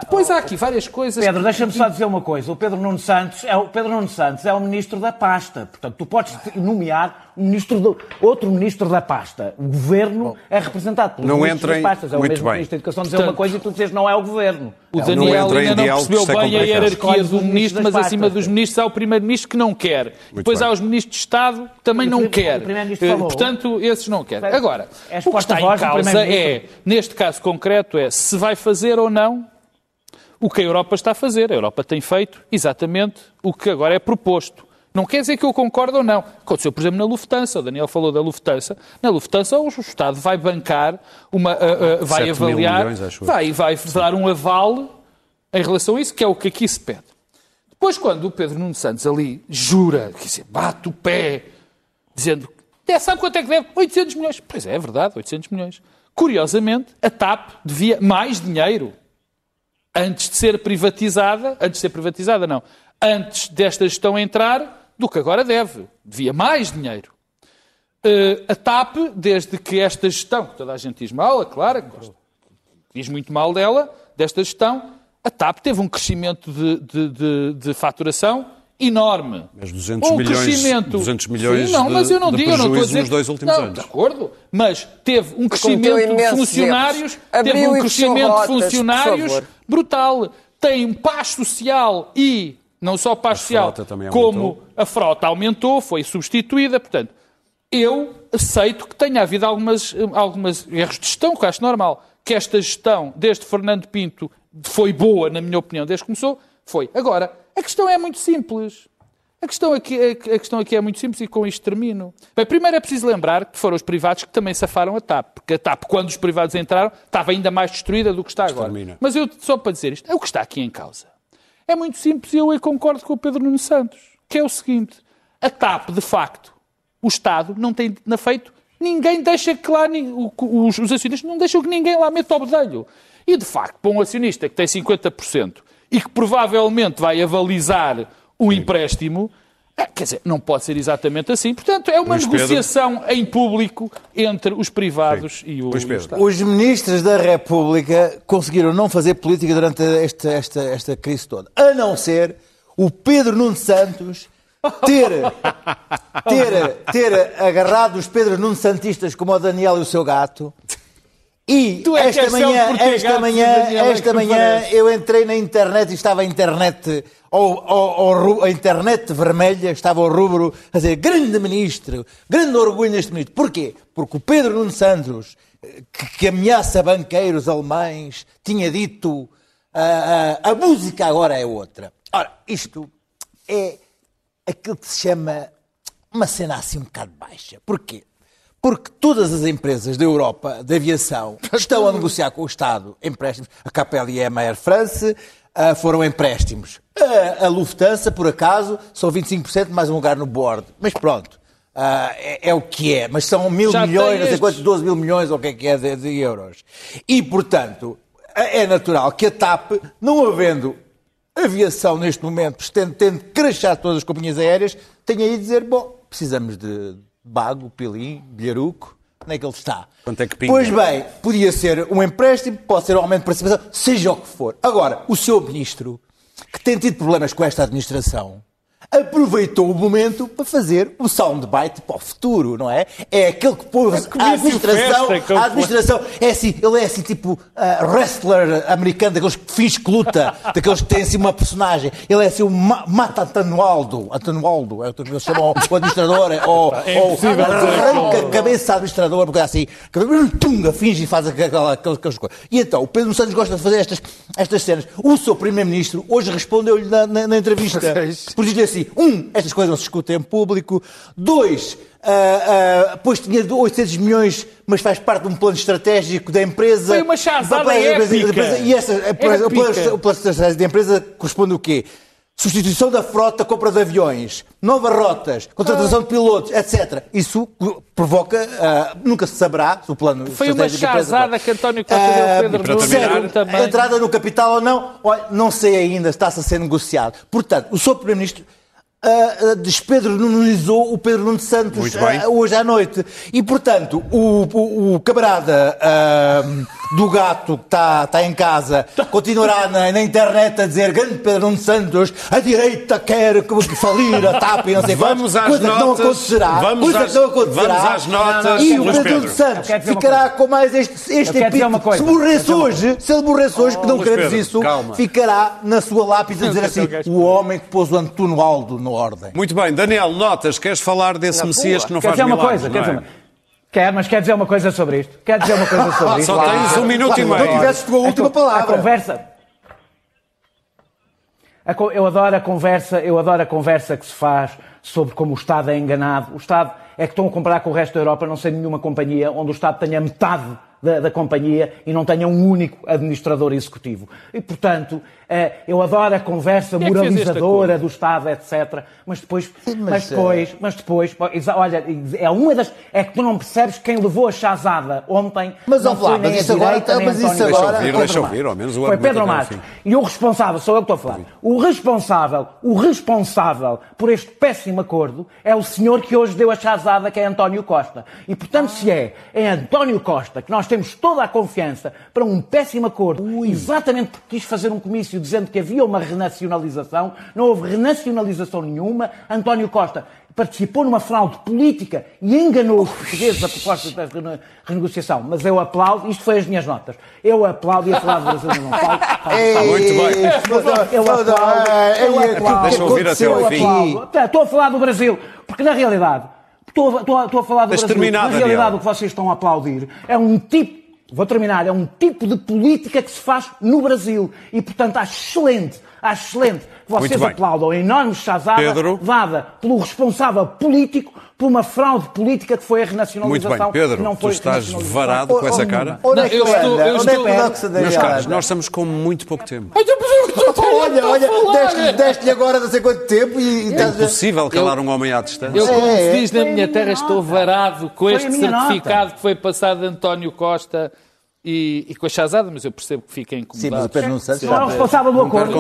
Depois há aqui várias coisas... Pedro, que- deixa-me só dizer uma coisa. O Pedro Nuno Santos é o, Pedro Nuno Santos é o ministro da pasta. Portanto, tu podes nomear um ministro do, outro ministro da pasta. O governo é representado pelos Não entrem- das pastas. É o muito mesmo bem. ministro da Educação dizer Portanto, uma coisa e tu dizes não é o governo. O É Daniel em ainda não percebeu bem a hierarquia do ministro mas acima dos ministros há o primeiro-ministro que não quer. Depois bem. há os ministros de Estado que também não quer. Eh. Portanto, esses não querem. Agora, o que está em causa é, neste caso concreto, é se vai fazer ou não o que a Europa está a fazer. A Europa tem feito exatamente o que agora é proposto. Não quer dizer que eu concordo ou não. Aconteceu, por exemplo, na Lufthansa. O Daniel falou da Lufthansa. Na Lufthansa, o Estado vai bancar, uma, ah, ah, vai avaliar, milhões, vai, vai dar um aval em relação a isso, que é o que aqui se pede. Depois, quando o Pedro Nuno Santos ali jura, quer dizer, bate o pé, dizendo, é, sabe quanto é que deve? 800 milhões. Pois é, é verdade, 800 milhões. Curiosamente, a TAP devia mais dinheiro antes de ser privatizada, antes de ser privatizada não, antes desta gestão entrar, do que agora deve. Devia mais dinheiro. Eh, a TAP, desde que esta gestão, que toda a gente diz mal, é claro, que gosto- diz muito mal dela, desta gestão, a TAP teve um crescimento de, de- de- de faturação enorme. Mas 200 um milhões- crescimento... 200 milhões Sim, não, de- mas eu não de digo, eu não estou a dizer... nos dois últimos não, anos. De acordo, mas teve um crescimento de funcionários, teve um crescimento de funcionários brutal. Tem um paz social e não só paz social, como a frota aumentou, foi substituída. Portanto, eu aceito que tenha havido algumas, algumas erros de gestão, que eu acho normal. Que esta gestão, desde Fernando Pinto, foi boa, na minha opinião, desde que começou, foi. Agora, a questão é muito simples. A questão, aqui, a questão aqui é muito simples e com isto termino. Bem, primeiro é preciso lembrar que foram os privados que também safaram a TAP. Porque a TAP, quando os privados entraram, estava ainda mais destruída do que está agora. termina. Mas eu, só para dizer isto, é o que está aqui em causa. É muito simples e eu concordo com o Pedro Nuno Santos. Que é o seguinte, a TAP, de facto, o Estado não tem na feito, ninguém deixa que lá, os, os acionistas não deixam que ninguém lá meta o bedelho. E, de facto, para um acionista que tem 50% e que provavelmente vai avalizar o empréstimo, é, quer dizer, não pode ser exatamente assim. Portanto, é uma Luís Pedro. negociação em público entre os privados e o, Luís e o Pedro. Estado. Os ministros da República conseguiram não fazer política durante esta, esta, esta crise toda. A não ser o Pedro Nuno Santos ter, ter, ter agarrado os Pedro Nuno Santistas como o Daniel e o seu gato. E é que esta manhã, ter esta manhã, é esta manhã eu entrei na internet e estava a internet, ou, ou- ou a internet vermelha, estava o rubro a dizer grande ministro, grande orgulho neste ministro. Porquê? Porque o Pedro Nuno Santos, que, que ameaça banqueiros alemães, tinha dito "Ah, ah, a música agora é outra. Ora, isto é aquilo que se chama uma cena assim um bocado baixa. Porquê? Porque todas as empresas da Europa de aviação estão a negociar com o Estado empréstimos. A KPLM, a Air France, ah, foram empréstimos. A, Lufthansa, por acaso, são 25% mais um lugar no board. Mas pronto, ah, é, é o que é. Mas são mil Já milhões, não sei quantos, 12 mil milhões, ou o que é que é de, de euros. E, portanto, é natural que a TAP, não havendo aviação neste momento, tendo, tendo crachar todas as companhias aéreas, tenha aí de dizer, bom, precisamos de Bago, Pilim, Bilharuco, onde é que ele está? Quanto é que pinga? Pois bem, podia ser um empréstimo, pode ser um aumento de participação, seja o que for. Agora, o seu ministro, que tem tido problemas com esta administração, aproveitou o momento para fazer o soundbite para o futuro, não é? É aquele que pôs que a administração, festa a administração, é assim, ele é assim tipo ah, wrestler americano, daqueles que finge que luta, daqueles que têm assim uma personagem. Ele é assim o Ma Mata Antanualdo, Antanualdo, é o que eles chamam o administrador, ou, É ou impossível dizer arranca a cabeça administrador, porque é assim, tunga, finge e faz aquela, aquelas, aquelas coisas. E então, o Pedro Santos gosta de fazer estas, estas cenas. O seu primeiro-ministro hoje respondeu-lhe na, na- na entrevista, por dizer assim, um, estas coisas não se discutem em público, dois, ah, ah, pois tinha 800 milhões, mas faz parte de um plano estratégico da empresa. Foi uma chazada Da empresa- épica. E essa, o plano- o plano Épica. o plano estratégico da empresa corresponde o quê? Substituição da frota, compra de aviões, novas rotas, contratação de pilotos, etc. Isso provoca, ah, nunca se saberá se o plano Foi uma chazada que António Costa Ah, deu Pedro Nuno também. Entrada no capital ou não, olha, não sei ainda, está-se a ser negociado. Portanto, o Sr. Primeiro-Ministro ah, ah, despedronizou o Pedro Nuno Santos ah, hoje à noite. E, portanto, o, o, o camarada ah, do gato que está, está em casa continuará na, na internet a dizer grande Pedro Nuno Santos, a direita quer que que falir a TAP e não sei Vamos quantos." às coisa que não notas. acontecerá. Vamos coisa às- que não acontecerá. vamos às notas, E o Pedro Nuno Pedro. Santos ficará coisa. com mais este, este epíteto. Se morresse hoje, se ele morresse hoje, que não Luís queremos Pedro, isso, calma. ficará na sua lápide a dizer assim: o homem que pôs o Antuno Aldo na ordem. Muito bem, Daniel, notas, queres falar desse Na Messias boa. que não Quer faz dizer uma milagres, coisa, não quer é? Quer, mas quer dizer uma coisa sobre isto? Quer dizer uma coisa sobre isto? Só tens um minuto e Se não meio. tivesses tu a última A palavra. conversa. A co- Eu adoro a conversa, eu adoro a conversa que se faz sobre como o Estado é enganado. O Estado é que estão a comparar com o resto da Europa, não sei nenhuma companhia onde o Estado tenha metade da, da companhia e não tenha um único administrador executivo. E, portanto, eu adoro a conversa é que este moralizadora do Estado, etc. Mas depois, mas, mas depois, mas depois, olha, é uma das, é que tu não percebes quem levou a chazada ontem. Mas, não ó, nem mas a isso agora- direita, nem mas isso António agora-. Deixa ouvir, Foi deixa Pedro ouvir, ao menos o Foi Pedro Marques. fim. E o responsável, sou eu que estou a falar. O responsável, o responsável por este péssimo acordo é o senhor que hoje deu a chazada, que é António Costa. E, portanto, se é em António Costa que nós temos toda a confiança para um péssimo acordo, exatamente porque quis fazer um comício dizendo que havia uma renacionalização, não houve renacionalização nenhuma. António Costa participou numa fraude política e enganou os portugueses a propósito da rene- renegociação. Mas eu aplaudo, isto foi as minhas notas, eu aplaudo e a falar do Brasil não falo. Muito bem. Eu aplaudo, eu aplaudo. Deixa eu ouvir até ao fim. aplaudo. Tá, Estou a falar do Brasil, porque na realidade, estou, a- estou a- estou a falar do Brasil, na realidade o que vocês estão a aplaudir é um tipo, vou terminar, é um tipo de política que se faz no Brasil. E, portanto, acho excelente, acho excelente que vocês aplaudam a enorme chazada Pedro. dada pelo responsável político por uma fraude política que foi a Muito renacionalização. bem, Pedro, não tu foi estás renacionalização. varado com essa cara. Onde é que eu tu estou- eu é estou- Meus caros, nós estamos com muito pouco tempo. Olha, olha, deste- deste-lhe agora não sei quanto tempo e, É estás impossível calar um homem à distância. Eu, como É, se é. diz na minha terra, estou varado com este certificado que foi passado de António Costa e, e com a chazada, mas eu percebo que fiquem Sim, incomodados. mas o Pedro Nuno Santos Não é responsável do acordo.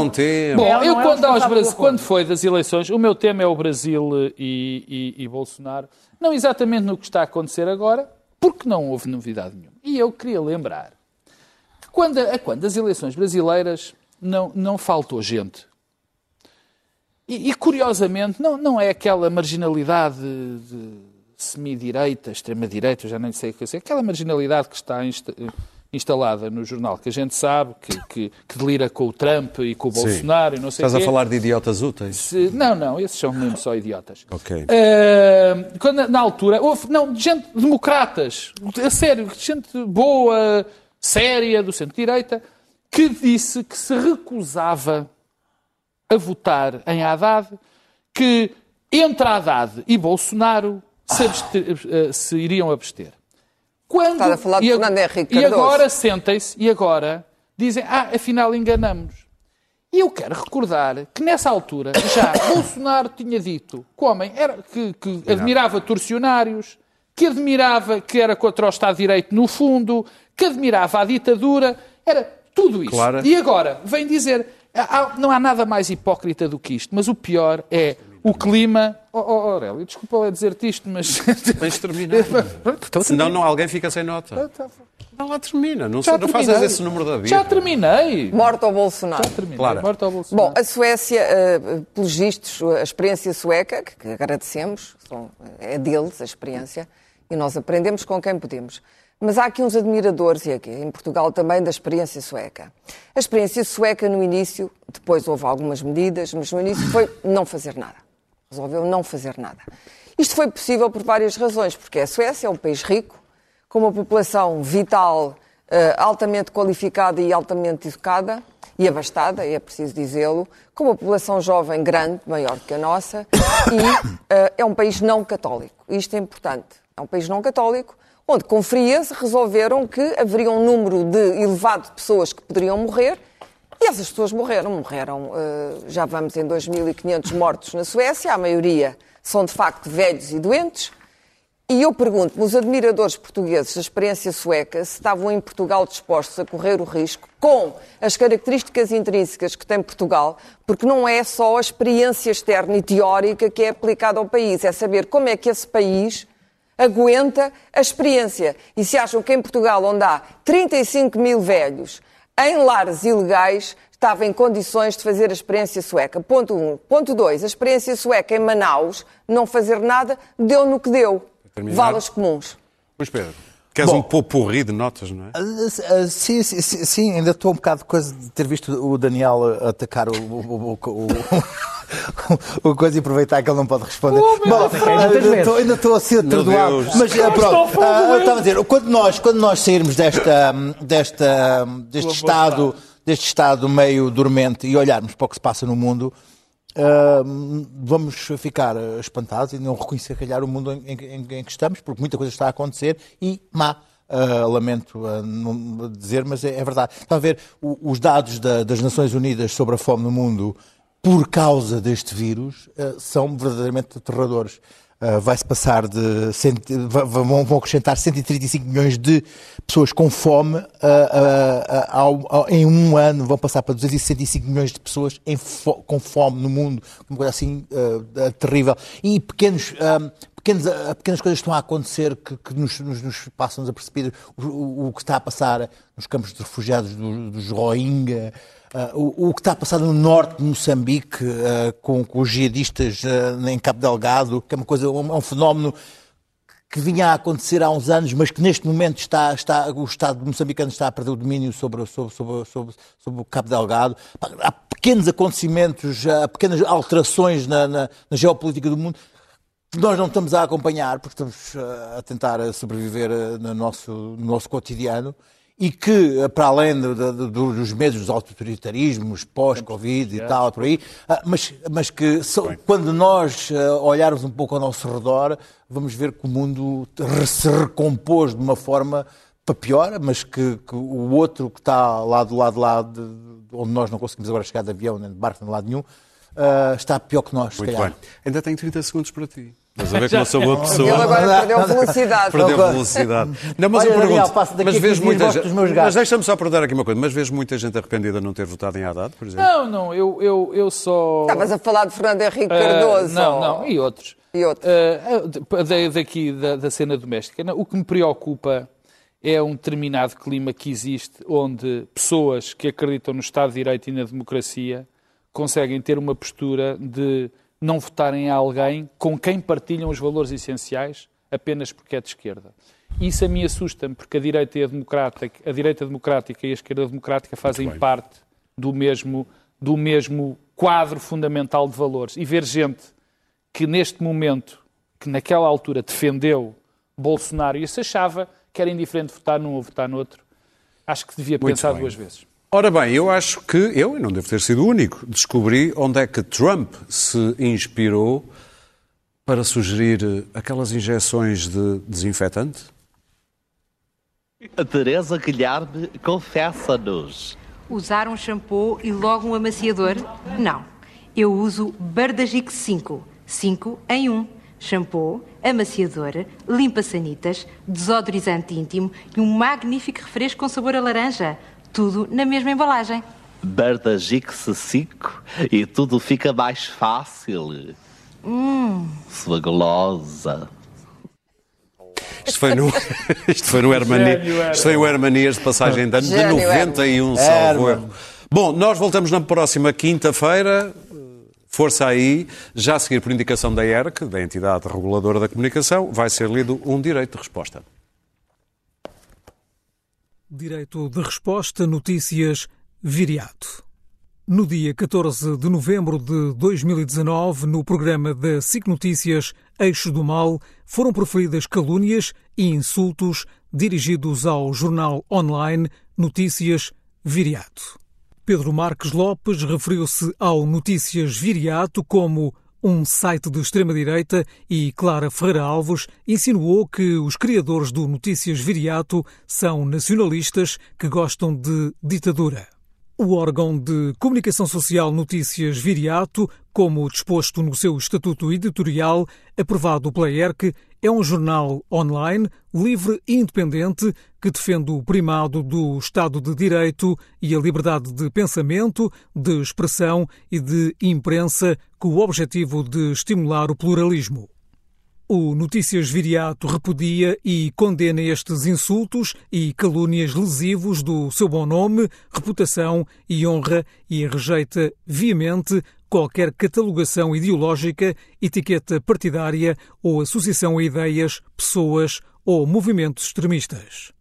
Bom, eu é quando, aos Brasil- do quando foi das eleições, o meu tema é o Brasil e, e- e Bolsonaro. Não exatamente no que está a acontecer agora, porque não houve novidade nenhuma. E eu queria lembrar que quando, a quando as eleições brasileiras não, não faltou gente. E, e, curiosamente, não, não é aquela marginalidade de semi-direita, extrema-direita, eu já nem sei o que é, aquela marginalidade que está insta- instalada no jornal, que a gente sabe, que, que, que delira com o Trump e com o Bolsonaro e não sei Estás a quê. falar de idiotas úteis? Se- Não, não, esses são mesmo só idiotas. Ok. Eh, quando, na altura, houve, não, gente, democratas, a sério, gente boa, séria, do centro-direita, que disse que se recusava a votar em Haddad, que entre Haddad e Bolsonaro se, abster- eh, se iriam abster. Quando, Estás a falar de e, Fernando Henrique E Cardoso. agora sentem-se e agora dizem, ah, afinal enganamos. E eu quero recordar que nessa altura já Bolsonaro tinha dito que o homem era, que, que admirava torcionários, que admirava que era contra o Estado de Direito no fundo, que admirava a ditadura, era tudo isso. Claro. E agora vem dizer, há- não há nada mais hipócrita do que isto, mas o pior é o clima. Oh, oh, Aurélio, desculpa lá dizer-te isto, mas. Pronto, então Senão termino. não, alguém fica sem nota. Não lá termina. Não, não fazes esse número da vida. Já terminei. Morto ao Bolsonaro. Já terminei. Claro. Morto ao Bolsonaro. Bom, a Suécia, eh, pelos vistos, a experiência sueca, que, que agradecemos, são- é deles a experiência, e nós aprendemos com quem podemos. Mas há aqui uns admiradores, e aqui em Portugal também, da experiência sueca. A experiência sueca no início, depois houve algumas medidas, mas no início foi não fazer nada. Resolveu não fazer nada. Isto foi possível por várias razões, porque a Suécia é um país rico, com uma população vital altamente qualificada e altamente educada e abastada, é preciso dizê-lo, com uma população jovem grande, maior que a nossa, e uh, é um país não católico. Isto é importante. É um país não católico, onde com frieza resolveram que haveria um número de elevado de pessoas que poderiam morrer, e essas pessoas morreram. Morreram, uh, já vamos em 2.500 mortos na Suécia, a maioria são de facto velhos e doentes, e eu pergunto-me, os admiradores portugueses da experiência sueca, se estavam em Portugal dispostos a correr o risco, com as características intrínsecas que tem Portugal, porque não é só a experiência externa e teórica que é aplicada ao país, é saber como é que esse país aguenta a experiência. E se acham que em Portugal, onde há 35 mil velhos, em lares ilegais, estava em condições de fazer a experiência sueca. Ponto 1. Um. Ponto 2. A experiência sueca em Manaus, não fazer nada, deu no que deu valas comuns. Pois Pedro. Queres Bom, um popurri de notas, não é? Uh, uh, sim, sim, sim, ainda estou um bocado de coisa de ter visto o Daniel atacar o, o, o, o, o coisa e aproveitar que ele não pode responder. Oh, Bom, ainda estou, ainda estou a ser atordoado. Mas pronto, uh, estava a dizer, quando nós, quando nós sairmos desta, desta, deste, estado, deste estado meio dormente e olharmos para o que se passa no mundo, Uh, vamos ficar espantados e não reconhecer, calhar, o mundo em, em, em, que estamos, porque muita coisa está a acontecer e má. Uh, lamento uh, dizer, mas é, é, verdade. Está a ver o, os dados da, das Nações Unidas sobre a fome no mundo por causa deste vírus uh, são verdadeiramente aterradores. Uh, vai-se passar de. Vão, acrescentar 135 milhões de pessoas com fome. Ao, em um ano vão passar para 265 milhões de pessoas com fome no mundo. Uma coisa assim terrível. E pequenos. Pequenas, pequenas coisas estão a acontecer que, que nos, nos, nos passam desapercebidas. O, o, o, que está a passar nos campos de refugiados dos, dos Rohingya, Uh, o, o, que está a passar no norte de Moçambique, uh, com, com, os jihadistas uh, em Cabo Delgado, que é uma coisa, um, é um, fenómeno que vinha a acontecer há uns anos, mas que neste momento está, está, o Estado moçambicano está a perder o domínio sobre, sobre, sobre, sobre, sobre o Cabo Delgado. Há pequenos acontecimentos, há pequenas alterações na, na, na geopolítica do mundo que nós não estamos a acompanhar, porque estamos a tentar sobreviver no nosso, no nosso cotidiano e que, para além de, de, dos medos dos autoritarismos, pós-Covid e tal, por aí, ah, mas, mas que quando nós ah, olharmos um pouco ao nosso redor, vamos ver que o mundo se recompôs de uma forma para pior, mas que, que o outro que está lá do lado lá, de, onde nós não conseguimos agora chegar de avião nem de barco, nem de lado nenhum, uh, está pior que nós. Muito bem. Ainda tenho 30 segundos para ti. Estás a ver que não sou boa pessoa. Ele agora perdeu velocidade. Perdeu velocidade. Não, mas Olha, eu pergunto, mas vejo muita gente... Mas deixa-me só perguntar aqui uma coisa. Mas vejo muita gente arrependida de não ter votado em Haddad, por exemplo? Não, não. Eu, eu, eu só... Estavas a falar de Fernando Henrique Cardoso. Uh, não, não. E outros. E outros. Uh, daqui, da, da cena doméstica. O que me preocupa é um determinado clima que existe onde pessoas que acreditam no Estado de Direito e na democracia conseguem ter uma postura de não votarem a alguém com quem partilham os valores essenciais apenas porque é de esquerda. Isso a mim assusta-me, porque a direita, e a, democrática, a direita democrática e a esquerda democrática fazem parte do mesmo, do mesmo quadro fundamental de valores. E ver gente que neste momento, que naquela altura defendeu Bolsonaro e se achava que era indiferente votar num ou votar no outro, acho que devia Muito pensar bem. duas vezes. Ora bem, eu acho que, eu, e não devo ter sido o único, descobri onde é que Trump se inspirou para sugerir aquelas injeções de desinfetante. A Teresa Guilherme confessa-nos. Usar um shampoo e logo um amaciador? Não. Eu uso Bardagic 5. 5 em 1. Shampoo, amaciador, limpa-sanitas, desodorizante íntimo e um magnífico refresco com sabor a laranja tudo na mesma embalagem. Bardagix 5 e tudo fica mais fácil. Hum. Sua golosa. Isto foi no, isto foi no Hermanias, isto foi o Hermanias de passagem de ano de 91, salvo erro. Bom, nós voltamos na próxima quinta-feira. Força aí, já a seguir por indicação da ERC, da entidade reguladora da comunicação, vai ser lido um direito de resposta. Direito de resposta, notícias, viriato. No dia 14 de novembro de 2019, no programa da SIC Notícias Eixo do Mal, foram proferidas calúnias e insultos dirigidos ao jornal online Notícias Viriato. Pedro Marques Lopes referiu-se ao Notícias Viriato como um site de extrema-direita e Clara Ferreira Alves insinuou que os criadores do Notícias Viriato são nacionalistas que gostam de ditadura. O órgão de comunicação social Notícias Viriato, como disposto no seu estatuto editorial, aprovado pela ERC, é um jornal online, livre e independente, que defende o primado do Estado de Direito e a liberdade de pensamento, de expressão e de imprensa, com o objetivo de estimular o pluralismo. O Notícias Viriato repudia e condena estes insultos e calúnias lesivos do seu bom nome, reputação e honra e rejeita viamente qualquer catalogação ideológica, etiqueta partidária ou associação a ideias, pessoas ou movimentos extremistas.